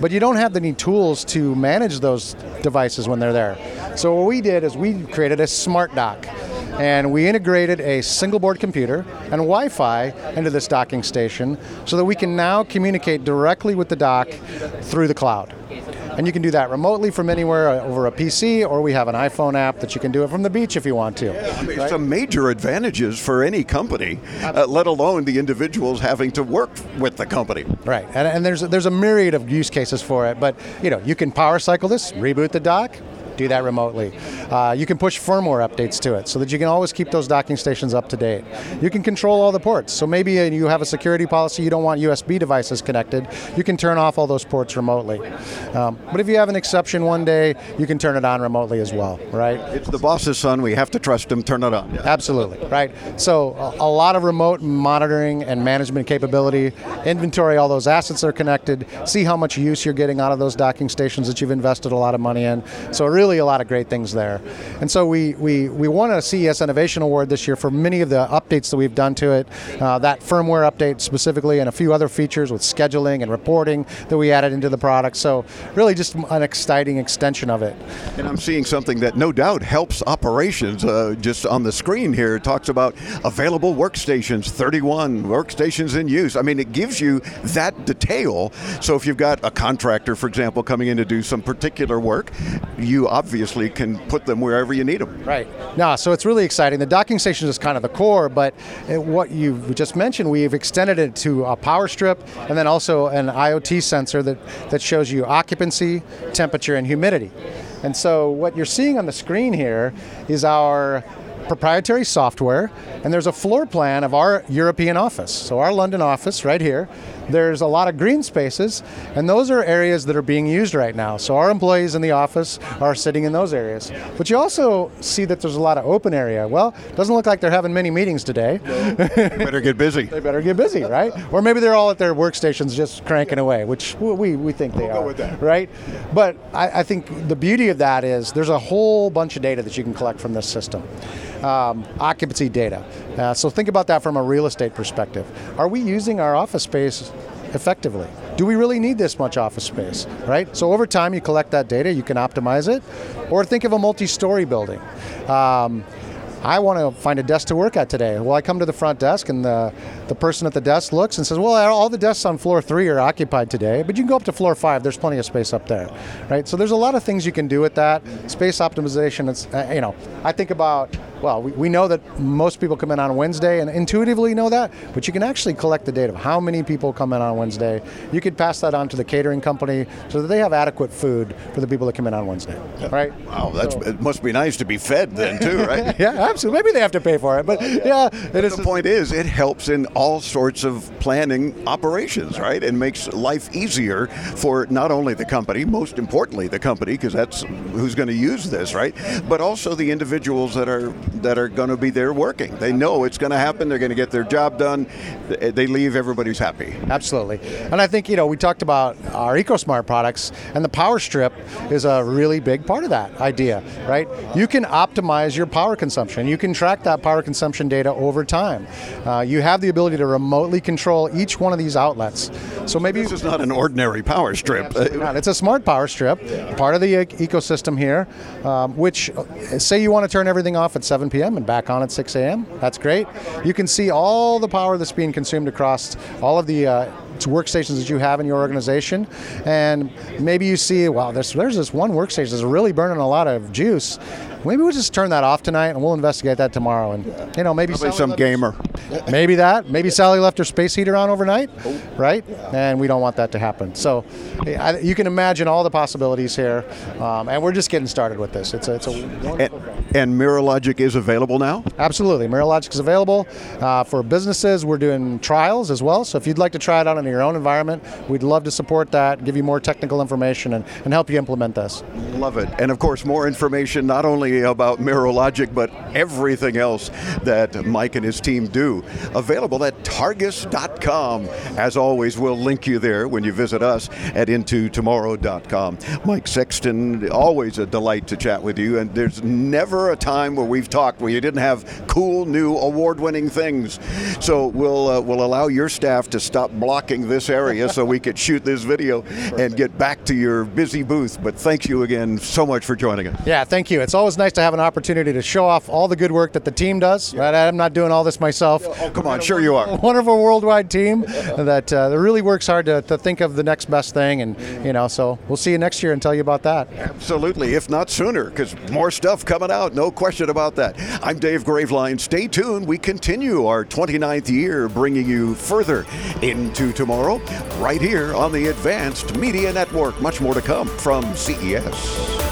but you don't have any tools to manage those devices when they're there. So what we did is we created a smart dock and we integrated a single board computer and Wi-Fi into this docking station so that we can now communicate directly with the dock through the cloud. And you can do that remotely from anywhere uh, over a PC, or we have an iPhone app that you can do it from the beach if you want to. Yeah, I mean, right? Some major advantages for any company, uh, let alone the individuals having to work with the company. Right, and, and there's there's a myriad of use cases for it. But you know, you can power cycle this, reboot the dock, do that remotely. Uh, you can push firmware updates to it so that you can always keep those docking stations up to date. You can control all the ports. So maybe uh, you have a security policy, you don't want USB devices connected, you can turn off all those ports remotely. Um, but if you have an exception one day, you can turn it on remotely as well, right? It's the boss's son, we have to trust him, turn it on. Absolutely, right? So a, a lot of remote monitoring and management capability, inventory all those assets that are connected, see how much use you're getting out of those docking stations that you've invested a lot of money in. So really really a lot of great things there. And so we, we, we won a CES Innovation Award this year for many of the updates that we've done to it, uh, that firmware update specifically, and a few other features with scheduling and reporting that we added into the product. So really just an exciting extension of it. And I'm seeing something that no doubt helps operations. Uh, just on the screen here, it talks about available workstations, 31 workstations in use. I mean, it gives you that detail. So if you've got a contractor, for example, coming in to do some particular work, you obviously can put them wherever you need them. Right. No, so it's really exciting. The docking station is kind of the core, but what you just mentioned, we've extended it to a power strip and then also an IoT sensor that, that shows you occupancy, temperature, and humidity. And so what you're seeing on the screen here is our proprietary software, and there's a floor plan of our European office. So, our London office right here, there's a lot of green spaces, and those are areas that are being used right now. So, our employees in the office are sitting in those areas. But you also see that there's a lot of open area. Well, it doesn't look like they're having many meetings today. better get busy. they better get busy, right? Or maybe they're all at their workstations just cranking away, which we, we think they we'll are. Right? But I, I think the beauty of that is there's a whole bunch of data that you can collect from this system um, occupancy data. Uh, so think about that from a real estate perspective. Are we using our office space effectively? Do we really need this much office space, right? So over time, you collect that data, you can optimize it, or think of a multi-story building. Um, I want to find a desk to work at today. Well, I come to the front desk and the, the person at the desk looks and says, well, all the desks on floor three are occupied today, but you can go up to floor five. There's plenty of space up there, right? So there's a lot of things you can do with that. Space optimization, it's, uh, you know, I think about well, we, we know that most people come in on Wednesday and intuitively know that, but you can actually collect the data of how many people come in on Wednesday. You could pass that on to the catering company so that they have adequate food for the people that come in on Wednesday, right? Wow, that's, so. it must be nice to be fed then too, right? yeah, absolutely. Maybe they have to pay for it, but yeah, it is. The point is, it helps in all sorts of planning operations, right? And makes life easier for not only the company, most importantly the company, because that's who's going to use this, right? But also the individuals that are that are going to be there working. They know it's going to happen. They're going to get their job done. They leave. Everybody's happy. Absolutely. And I think you know we talked about our EcoSmart products, and the Power Strip is a really big part of that idea, right? You can optimize your power consumption. You can track that power consumption data over time. Uh, you have the ability to remotely control each one of these outlets. So maybe this is not an ordinary power strip. It's a smart power strip, part of the ecosystem here. Um, which, uh, say, you want to turn everything off at 7 7 p.m. and back on at 6 a.m. That's great. You can see all the power that's being consumed across all of the uh, workstations that you have in your organization, and maybe you see, wow, there's, there's this one workstation that's really burning a lot of juice. Maybe we'll just turn that off tonight, and we'll investigate that tomorrow. And you know, maybe some gamer. Maybe that. Maybe Sally left her space heater on overnight, right? And we don't want that to happen. So I, you can imagine all the possibilities here, um, and we're just getting started with this. It's a, it's a wonderful. And, and MirrorLogic is available now. Absolutely, MirrorLogic is available uh, for businesses. We're doing trials as well. So if you'd like to try it out in your own environment, we'd love to support that, give you more technical information, and, and help you implement this. Love it. And of course, more information not only about MirrorLogic, but everything else that Mike and his team do. Available at Targus.com. As always, we'll link you there when you visit us at IntoTomorrow.com. Mike Sexton, always a delight to chat with you, and there's never a time where we've talked where you didn't have cool, new, award-winning things. So we'll uh, we'll allow your staff to stop blocking this area so we could shoot this video and get back to your busy booth. But thank you again so much for joining us. Yeah, thank you. It's always nice to have an opportunity to show off all the good work that the team does. Right? I'm not doing all this myself. Oh, come on, sure you are. Wonderful worldwide team that, uh, really works hard to, to think of the next best thing, and you know, so we'll see you next year and tell you about that. Absolutely, if not sooner, because more stuff coming out, no question about that. I'm Dave Graveline. Stay tuned. We continue our 29th year, bringing you further into tomorrow, right here on the Advanced Media Network. Much more to come from CES.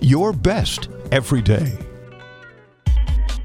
your best every day.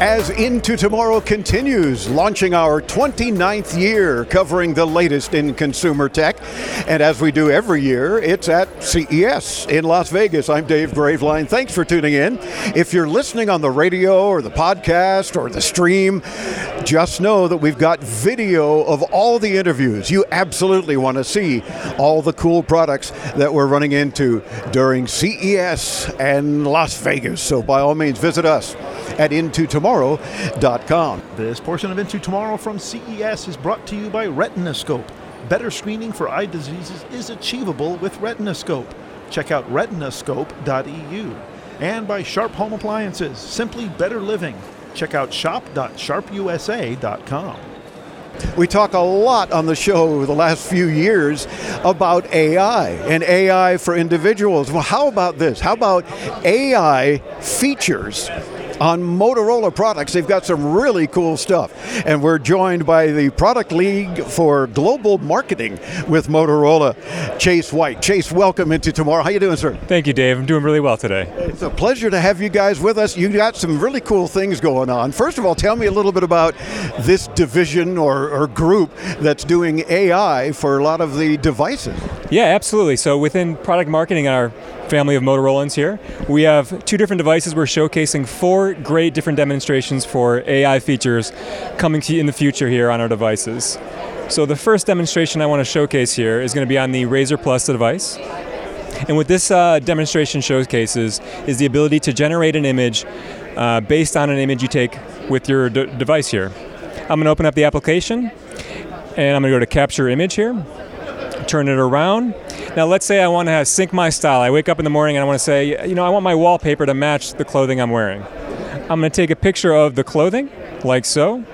As Into Tomorrow continues, launching our 29th year covering the latest in consumer tech. And as we do every year, it's at CES in Las Vegas. I'm Dave Graveline. Thanks for tuning in. If you're listening on the radio or the podcast or the stream, just know that we've got video of all the interviews. You absolutely want to see all the cool products that we're running into during CES and Las Vegas. So by all means, visit us at intotomorrow.com. This portion of Into Tomorrow from CES is brought to you by Retinoscope. Better screening for eye diseases is achievable with Retinoscope. Check out retinoscope.eu. And by Sharp Home Appliances, simply better living. Check out shop.sharpusa.com. We talk a lot on the show over the last few years about AI and AI for individuals. Well, how about this? How about AI features on Motorola products. They've got some really cool stuff. And we're joined by the Product League for Global Marketing with Motorola, Chase White. Chase, welcome into tomorrow. How you doing, sir? Thank you, Dave. I'm doing really well today. It's a pleasure to have you guys with us. You got some really cool things going on. First of all, tell me a little bit about this division or, or group that's doing AI for a lot of the devices. Yeah, absolutely. So within product marketing, our family of Motorolans here. We have two different devices. We're showcasing four great different demonstrations for AI features coming to you in the future here on our devices. So the first demonstration I want to showcase here is going to be on the Razr Plus device. And what this uh, demonstration showcases is the ability to generate an image uh, based on an image you take with your device here. I'm going to open up the application and I'm going to go to capture image here, turn it around, now, let's say I want to sync my style. I wake up in the morning and I want to say, you know, I want my wallpaper to match the clothing I'm wearing. I'm going to take a picture of the clothing, like so.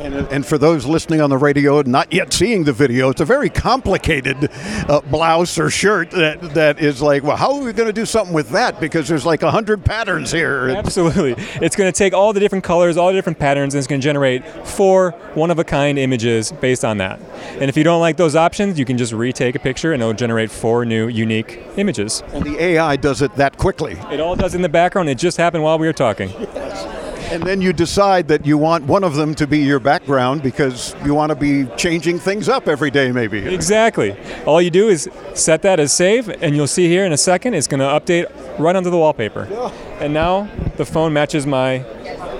And, and, for those listening on the radio and not yet seeing the video, it's a very complicated uh, blouse or shirt that, that is like, well, how are we going to do something with that? Because there's like a hundred patterns here. Absolutely. It's going to take all the different colors, all the different patterns, and it's going to generate four one-of-a-kind images based on that. And if you don't like those options, you can just retake a picture and it'll generate four new unique images. And the AI does it that quickly. It all does in the background. It just happened while we were talking. Yes. And then you decide that you want one of them to be your background because you want to be changing things up every day, maybe. Exactly. All you do is set that as save, and you'll see here in a second it's going to update right onto the wallpaper. Yeah. And now the phone matches my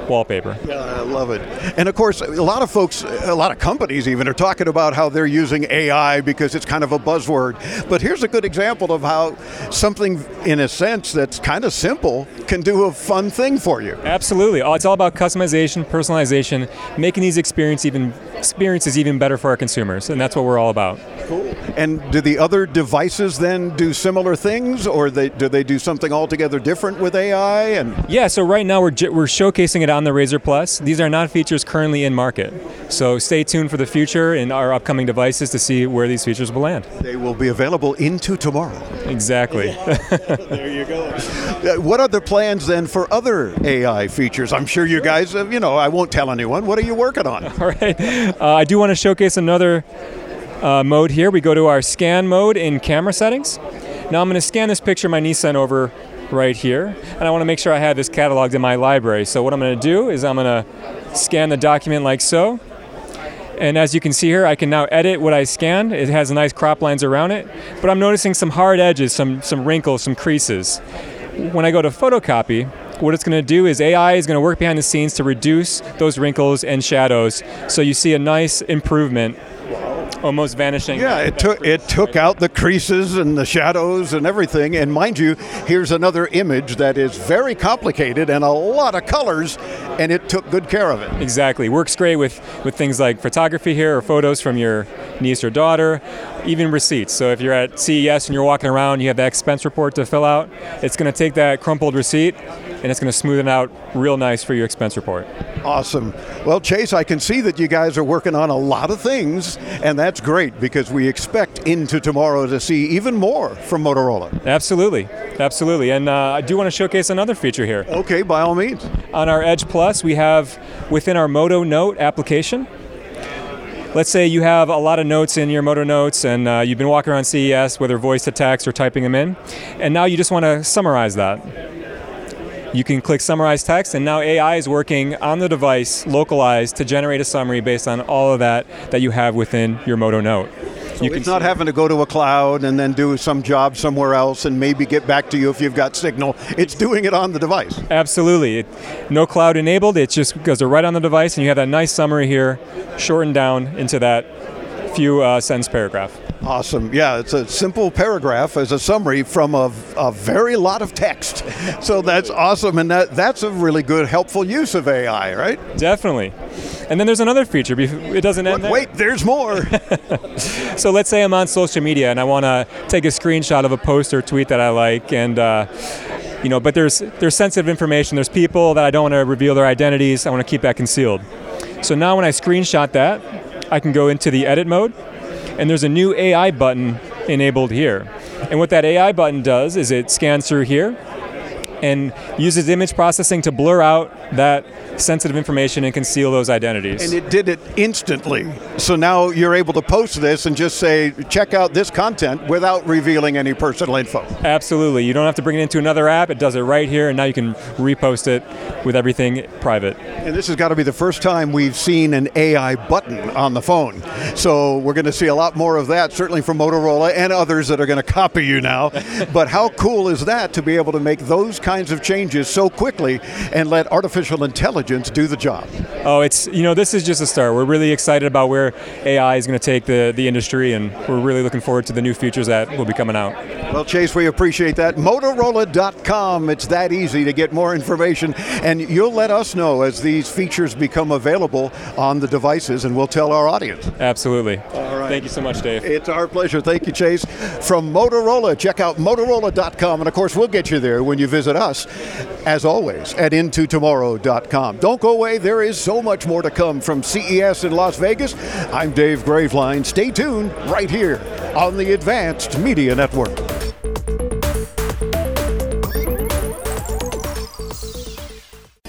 wallpaper. Yeah, I love it. And of course, a lot of folks, a lot of companies even are talking about how they're using AI because it's kind of a buzzword. But here's a good example of how something, in a sense, that's kind of simple can do a fun thing for you. Absolutely. Oh, it's all about customization, personalization, making these experience even, experiences even better for our consumers. And that's what we're all about. Cool. And do the other devices then do similar things, or they, do they do something altogether different with AI? And yeah, so right now we're, we're showcasing it on the Razr Plus. These are not features currently in market. So stay tuned for the future in our upcoming devices to see where these features will land. They will be available into tomorrow. Exactly. there you go. Uh, what are the plans then for other AI features? I'm sure you guys, uh, you know, I won't tell anyone. What are you working on? All right. Uh, I do want to showcase another uh, mode here. We go to our scan mode in camera settings. Now I'm going to scan this picture my niece sent over right here, and I want to make sure I have this cataloged in my library. So what I'm going to do is I'm going to scan the document like so. And as you can see here, I can now edit what I scanned. It has nice crop lines around it, but I'm noticing some hard edges, some, some wrinkles, some creases. When I go to photocopy, what it's going to do is AI is going to work behind the scenes to reduce those wrinkles and shadows so you see a nice improvement almost vanishing. Yeah, it took it took out the creases and the shadows and everything. And mind you, here's another image that is very complicated and a lot of colors, and it took good care of it. Exactly. Works great with, with things like photography here or photos from your niece or daughter, even receipts. So if you're at CES and you're walking around, you have that expense report to fill out, it's going to take that crumpled receipt and it's going to smooth it out real nice for your expense report. Awesome. Well, Chase, I can see that you guys are working on a lot of things, and that's great because we expect into tomorrow to see even more from Motorola. Absolutely. Absolutely. And uh, I do want to showcase another feature here. Okay, by all means. On our Edge Plus, we have within our Moto Note application, let's say you have a lot of notes in your Moto Notes and uh, you've been walking around CES, whether voice to text or typing them in, and now you just want to summarize that. You can click Summarize Text, and now AI is working on the device, localized, to generate a summary based on all of that that you have within your Moto Note. So you it's not having to go to a cloud and then do some job somewhere else and maybe get back to you if you've got signal. It's doing it on the device. Absolutely. It, no cloud enabled. It just goes right on the device, and you have that nice summary here, shortened down into that few uh, sentence paragraph. Awesome. Yeah, it's a simple paragraph as a summary from a, a very lot of text. So that's awesome, and that, that's a really good, helpful use of AI, right? Definitely. And then there's another feature. It doesn't end there. Wait, there's more. so let's say I'm on social media and I want to take a screenshot of a post or tweet that I like, and uh, you know, but there's there's sensitive information. There's people that I don't want to reveal their identities. I want to keep that concealed. So now when I screenshot that, I can go into the edit mode and there's a new AI button enabled here. And what that AI button does is it scans through here and uses image processing to blur out that sensitive information and conceal those identities. And it did it instantly. So now you're able to post this and just say, check out this content without revealing any personal info. Absolutely. You don't have to bring it into another app. It does it right here, and now you can repost it with everything private. And this has got to be the first time we've seen an AI button on the phone. So we're going to see a lot more of that, certainly from Motorola and others that are going to copy you now. but how cool is that to be able to make those kinds of changes so quickly and let artificial intelligence do the job? Oh, it's, you know, this is just a start. We're really excited about where AI is going to take the, the industry, and we're really looking forward to the new features that will be coming out. Well, Chase, we appreciate that. Motorola.com, it's that easy to get more information, and you'll let us know as these features become available on the devices, and we'll tell our audience. Absolutely. All right. Thank you so much, Dave. It's our pleasure. Thank you, Chase. From Motorola, check out Motorola.com, and of course, we'll get you there when you visit us, as always, at IntoTomorrow.com. Don't go away, there is so much more to come from CES in Las Vegas. I'm Dave Graveline. Stay tuned right here on the Advanced Media Network.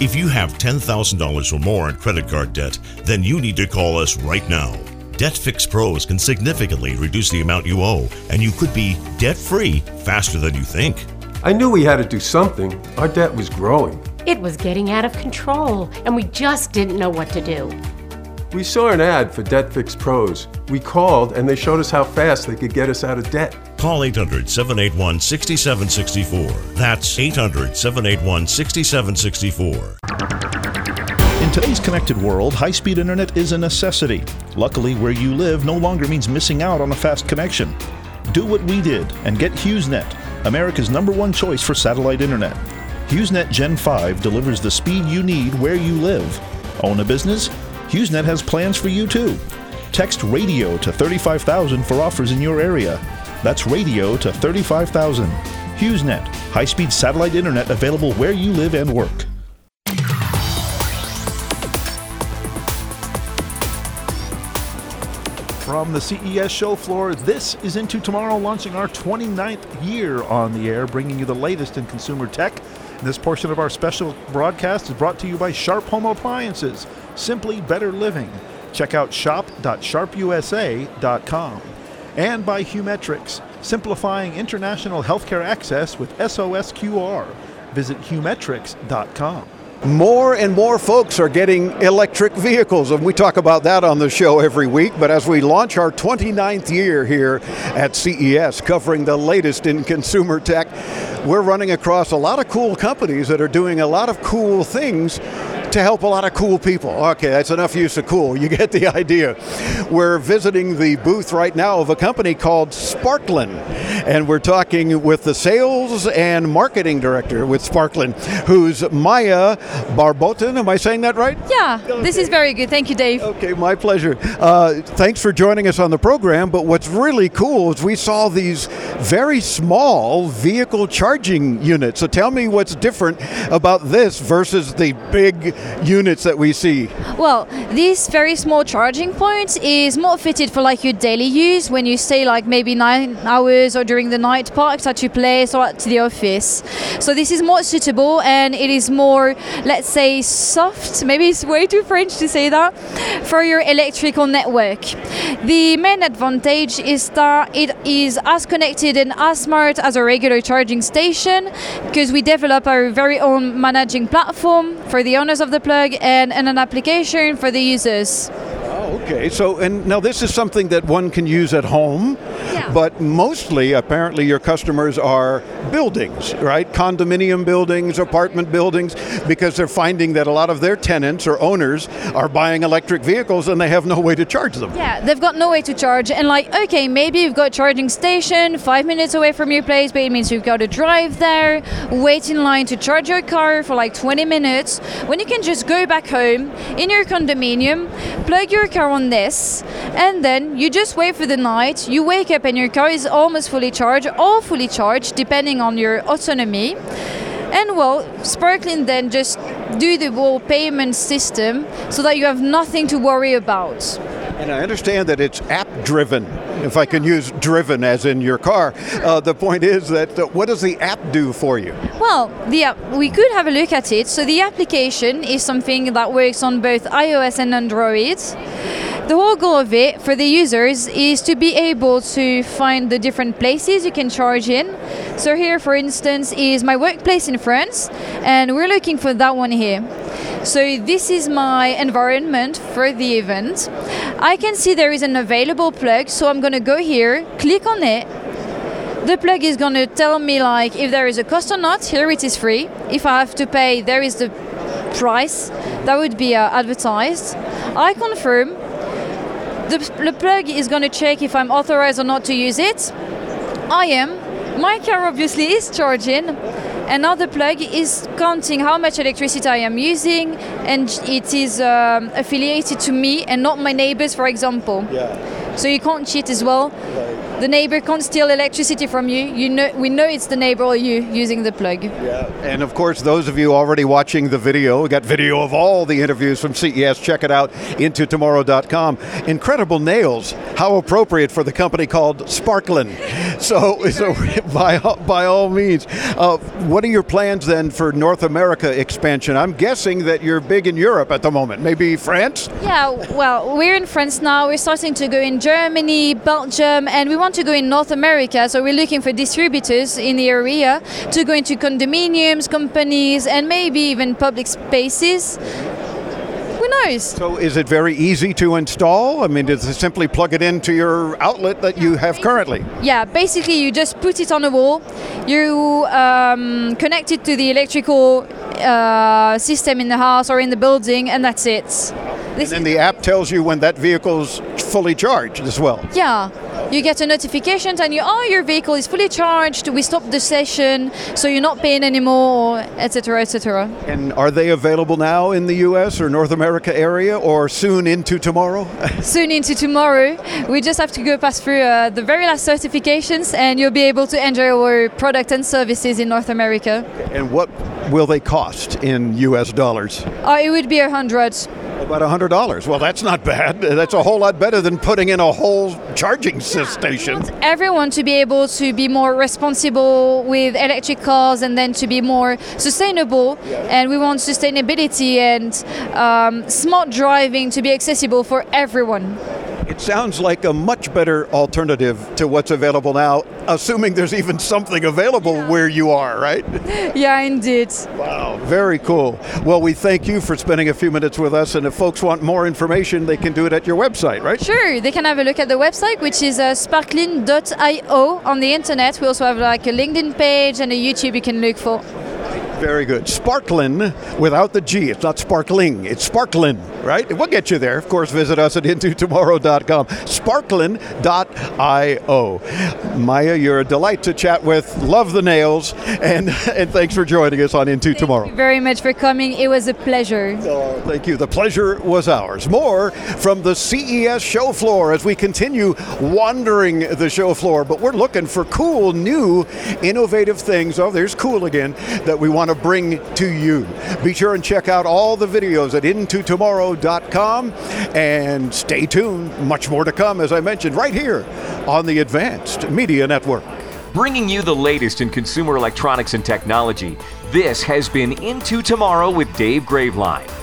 If you have $10,000 or more in credit card debt, then you need to call us right now. Debt Fix Pros can significantly reduce the amount you owe, and you could be debt free faster than you think. I knew we had to do something. Our debt was growing. It was getting out of control, and we just didn't know what to do. We saw an ad for Debt Fix Pros. We called, and they showed us how fast they could get us out of debt. Call 800 781 6764. That's 800 781 6764. In today's connected world, high speed internet is a necessity. Luckily, where you live no longer means missing out on a fast connection. Do what we did and get HughesNet, America's number one choice for satellite internet. HughesNet Gen 5 delivers the speed you need where you live. Own a business? HughesNet has plans for you too. Text radio to 35,000 for offers in your area. That's radio to 35,000. HughesNet, high speed satellite internet available where you live and work. From the CES show floor, this is Into Tomorrow, launching our 29th year on the air, bringing you the latest in consumer tech. This portion of our special broadcast is brought to you by Sharp Home Appliances, simply better living. Check out shop.sharpusa.com. And by Humetrix. simplifying international healthcare access with SOSQR. Visit humetrix.com. More and more folks are getting electric vehicles, and we talk about that on the show every week. But as we launch our 29th year here at CES, covering the latest in consumer tech, we're running across a lot of cool companies that are doing a lot of cool things to help a lot of cool people. Okay, that's enough use of cool. You get the idea. We're visiting the booth right now of a company called Sparklin, and we're talking with the sales and marketing director with Sparklin, who's Maya Barbotin. Am I saying that right? Yeah, this is very good. Thank you, Dave. Okay, my pleasure. Uh, thanks for joining us on the program. But what's really cool is we saw these very small vehicle charging units. So tell me what's different about this versus the big units that we see. Well, this very small charging point is more fitted for like your daily use when you stay like maybe nine hours or during the night parked at your place or at the office. So this is more suitable and it is more, let's say, soft. Maybe it's way too French to say that for your electrical network. The main advantage is that it is as connected and as smart as a regular charging station because we develop our very own managing platform for the owners of the plug and, and an application for the users. Oh, okay. So, and now this is something that one can use at home, but mostly, apparently, your customers are buildings, right? Condominium buildings, apartment buildings, because they're finding that a lot of their tenants or owners are buying electric vehicles and they have no way to charge them. Yeah, they've got no way to charge. And, like, okay, maybe you've got a charging station five minutes away from your place, but it means you've got to drive there, wait in line to charge your car for like 20 minutes, when you can just go back home in your condominium, plug your car on this, and then you just wait for the night. You wake up and your car is almost fully charged or fully charged, depending on your autonomy. And well, Sparklin then just do the whole payment system so that you have nothing to worry about. And I understand that it's app driven, if I can use driven as in your car. Uh, the point is that uh, what does the app do for you? Well, the app, we could have a look at it. So the application is something that works on both iOS and Android. The whole goal of it for the users is to be able to find the different places you can charge in. So here, for instance, is my workplace in France, and we're looking for that one here. So this is my environment for the event. I can see there is an available plug, so I'm going to go here, click on it, the plug is going to tell me like if there is a cost or not here it is free if i have to pay there is the price that would be uh, advertised i confirm the, the plug is going to check if i'm authorized or not to use it i am my car obviously is charging and now the plug is counting how much electricity I am using, and it is um, affiliated to me and not my neighbors, for example. Yeah. So you can't cheat as well. The neighbor can't steal electricity from you. You know, we know it's the neighbor or you using the plug. Yeah. And of course, those of you already watching the video, we got video of all the interviews from CES. Check it out into tomorrow.com. Incredible nails. How appropriate for the company called Sparklin. So, so by by all means, uh, what are your plans then for North America expansion? I'm guessing that you're big in Europe at the moment. Maybe France. Yeah, well, we're in France now. We're starting to go in Germany, Belgium, and we want to go in North America. So we're looking for distributors in the area to go into condominiums, companies, and maybe even public spaces. Who knows? So, is it very easy to install? I mean, does it simply plug it into your outlet that you have currently? Yeah, basically you just put it on a wall, you um, connect it to the electrical uh, system in the house or in the building, and that's it. And then the app tells you when that vehicle's fully charged as well. Yeah, you get a notification telling you, oh, your vehicle is fully charged. We stopped the session, so you're not paying anymore, etc., etc. And are they available now in the U.S. or North America area, or soon into tomorrow? Soon into tomorrow, we just have to go pass through uh, the very last certifications, and you'll be able to enjoy our product and services in North America. and what will they cost in U.S. dollars? Uh, it would be a hundred. About $100. Well, that's not bad. That's a whole lot better than putting in a whole charging s- station. everyone to be able to be more responsible with electric cars and then to be more sustainable. And we want sustainability and um, smart driving to be accessible for everyone. It sounds like a much better alternative to what's available now, assuming there's even something available where you are, right? Yeah, indeed. Wow, very cool. Well, we thank you for spending a few minutes with us, and if folks want more information, they can do it at your website, right? Sure, they can have a look at the website, which is uh, sparklin.io on the internet. We also have like a LinkedIn page and a YouTube you can look for. Very good. Sparklin without the G. It's not sparkling, it's sparklin, right? We'll get you there. Of course, visit us at intotomorrow.com. Sparklin.io. Maya, you're a delight to chat with. Love the nails. And, and thanks for joining us on Into Tomorrow. Thank you very much for coming. It was a pleasure. Oh, thank you. The pleasure was ours. More from the CES show floor as we continue wandering the show floor. But we're looking for cool, new, innovative things. Oh, there's cool again that we want to bring to you. Be sure and check out all the videos at intotomorrow.com and stay tuned. Much more to come, as I mentioned, right here on the Advanced Media Network. Bringing you the latest in consumer electronics and technology, this has been Into Tomorrow with Dave Graveline.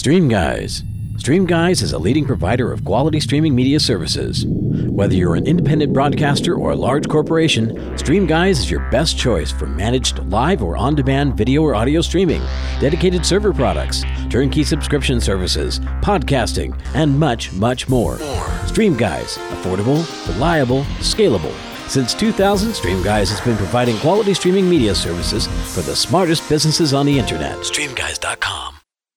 Stream Guys. Stream Guys is a leading provider of quality streaming media services. Whether you're an independent broadcaster or a large corporation, Stream Guys is your best choice for managed live or on demand video or audio streaming, dedicated server products, turnkey subscription services, podcasting, and much, much more. Stream Guys, affordable, reliable, scalable. Since 2000, Stream Guys has been providing quality streaming media services for the smartest businesses on the internet. StreamGuys.com.